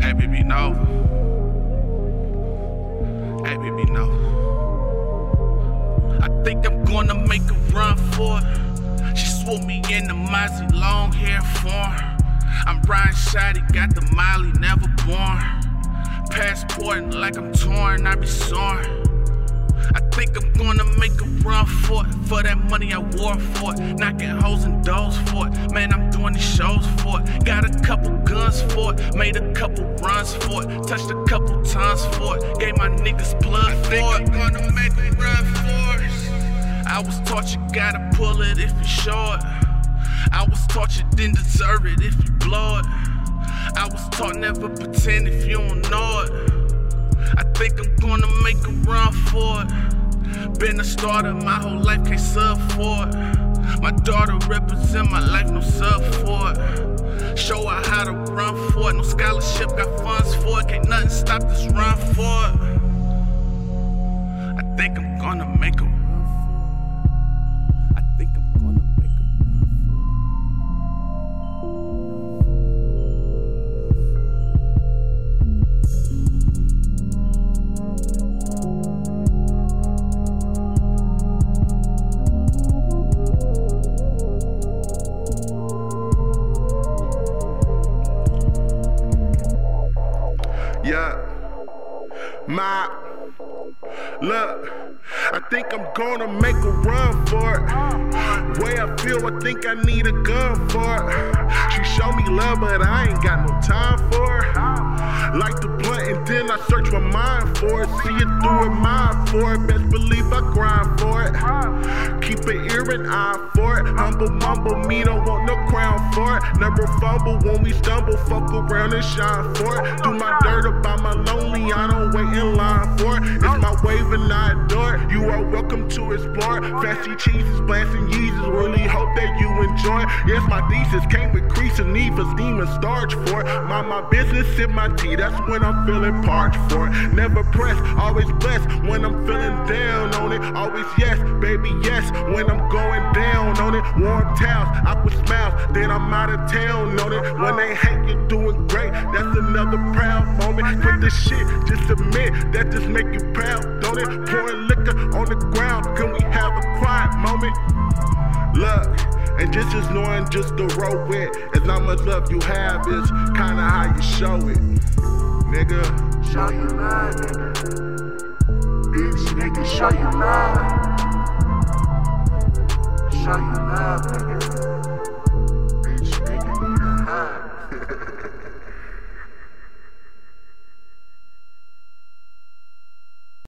Hey, baby, no. Hey, baby, no. I think I'm gonna make a run for it. She swooped me in the mozzie, long hair form. I'm Brian Shotty, got the Molly, never born. Passporting like I'm torn, I be soaring. I think I'm gonna make a run for it. For that money I wore for it. Knocking holes and doors for it. Man, I'm doing these shows for it. Got a couple guns for it. Made a couple runs for it. Touched a couple tons for it. Gave my niggas blood for it. I'm gonna make a run for it. I was taught you gotta pull it if you're short. I was taught you didn't deserve it if you blow it. I was taught never pretend if you don't know it. I think I'm gonna make a run for it. Been a starter my whole life, can't sub for it. My daughter represent my life, no sub for it. Show her how to run for it. No scholarship, got funds for it. Can't nothing stop this run for it. I think I'm gonna make a My look, I think I'm gonna make a run for it. Way I feel, I think I need a gun for it. She showed me love, but I ain't got no time for it. Like the blunt, and then I search my mind for it. See it through it, mind for it. Best believe I grind for it. Keep an ear and eye for it. Humble mumble, me don't want no crown for it. Never fumble when we stumble, fuck around and shine for it. Do my dirt about my lonely, I don't wait in line for it. It's my wave and I adore it. You are welcome to explore. Fancy cheeses, blasting Yeezys, really hope that you enjoy. Yes, my thesis came with crease and need for steam and starch for it. My my business in my tea, that's when I'm feeling parched for it. Never press, always blessed when I'm feeling down on it. Always yes, baby, yes, when I'm going down on it. Warm towels, awkward smiles, then I'm out of town on it. When they hate you doing great, that's another proud moment. Quit the shit, just admit that just make you proud, don't it? Pouring liquor on the ground, moment? Look, and just as knowing just the road with, as how much love you have is kinda how you show it, nigga. Show you love, nigga. Bitch, nigga, show you love. Show you love.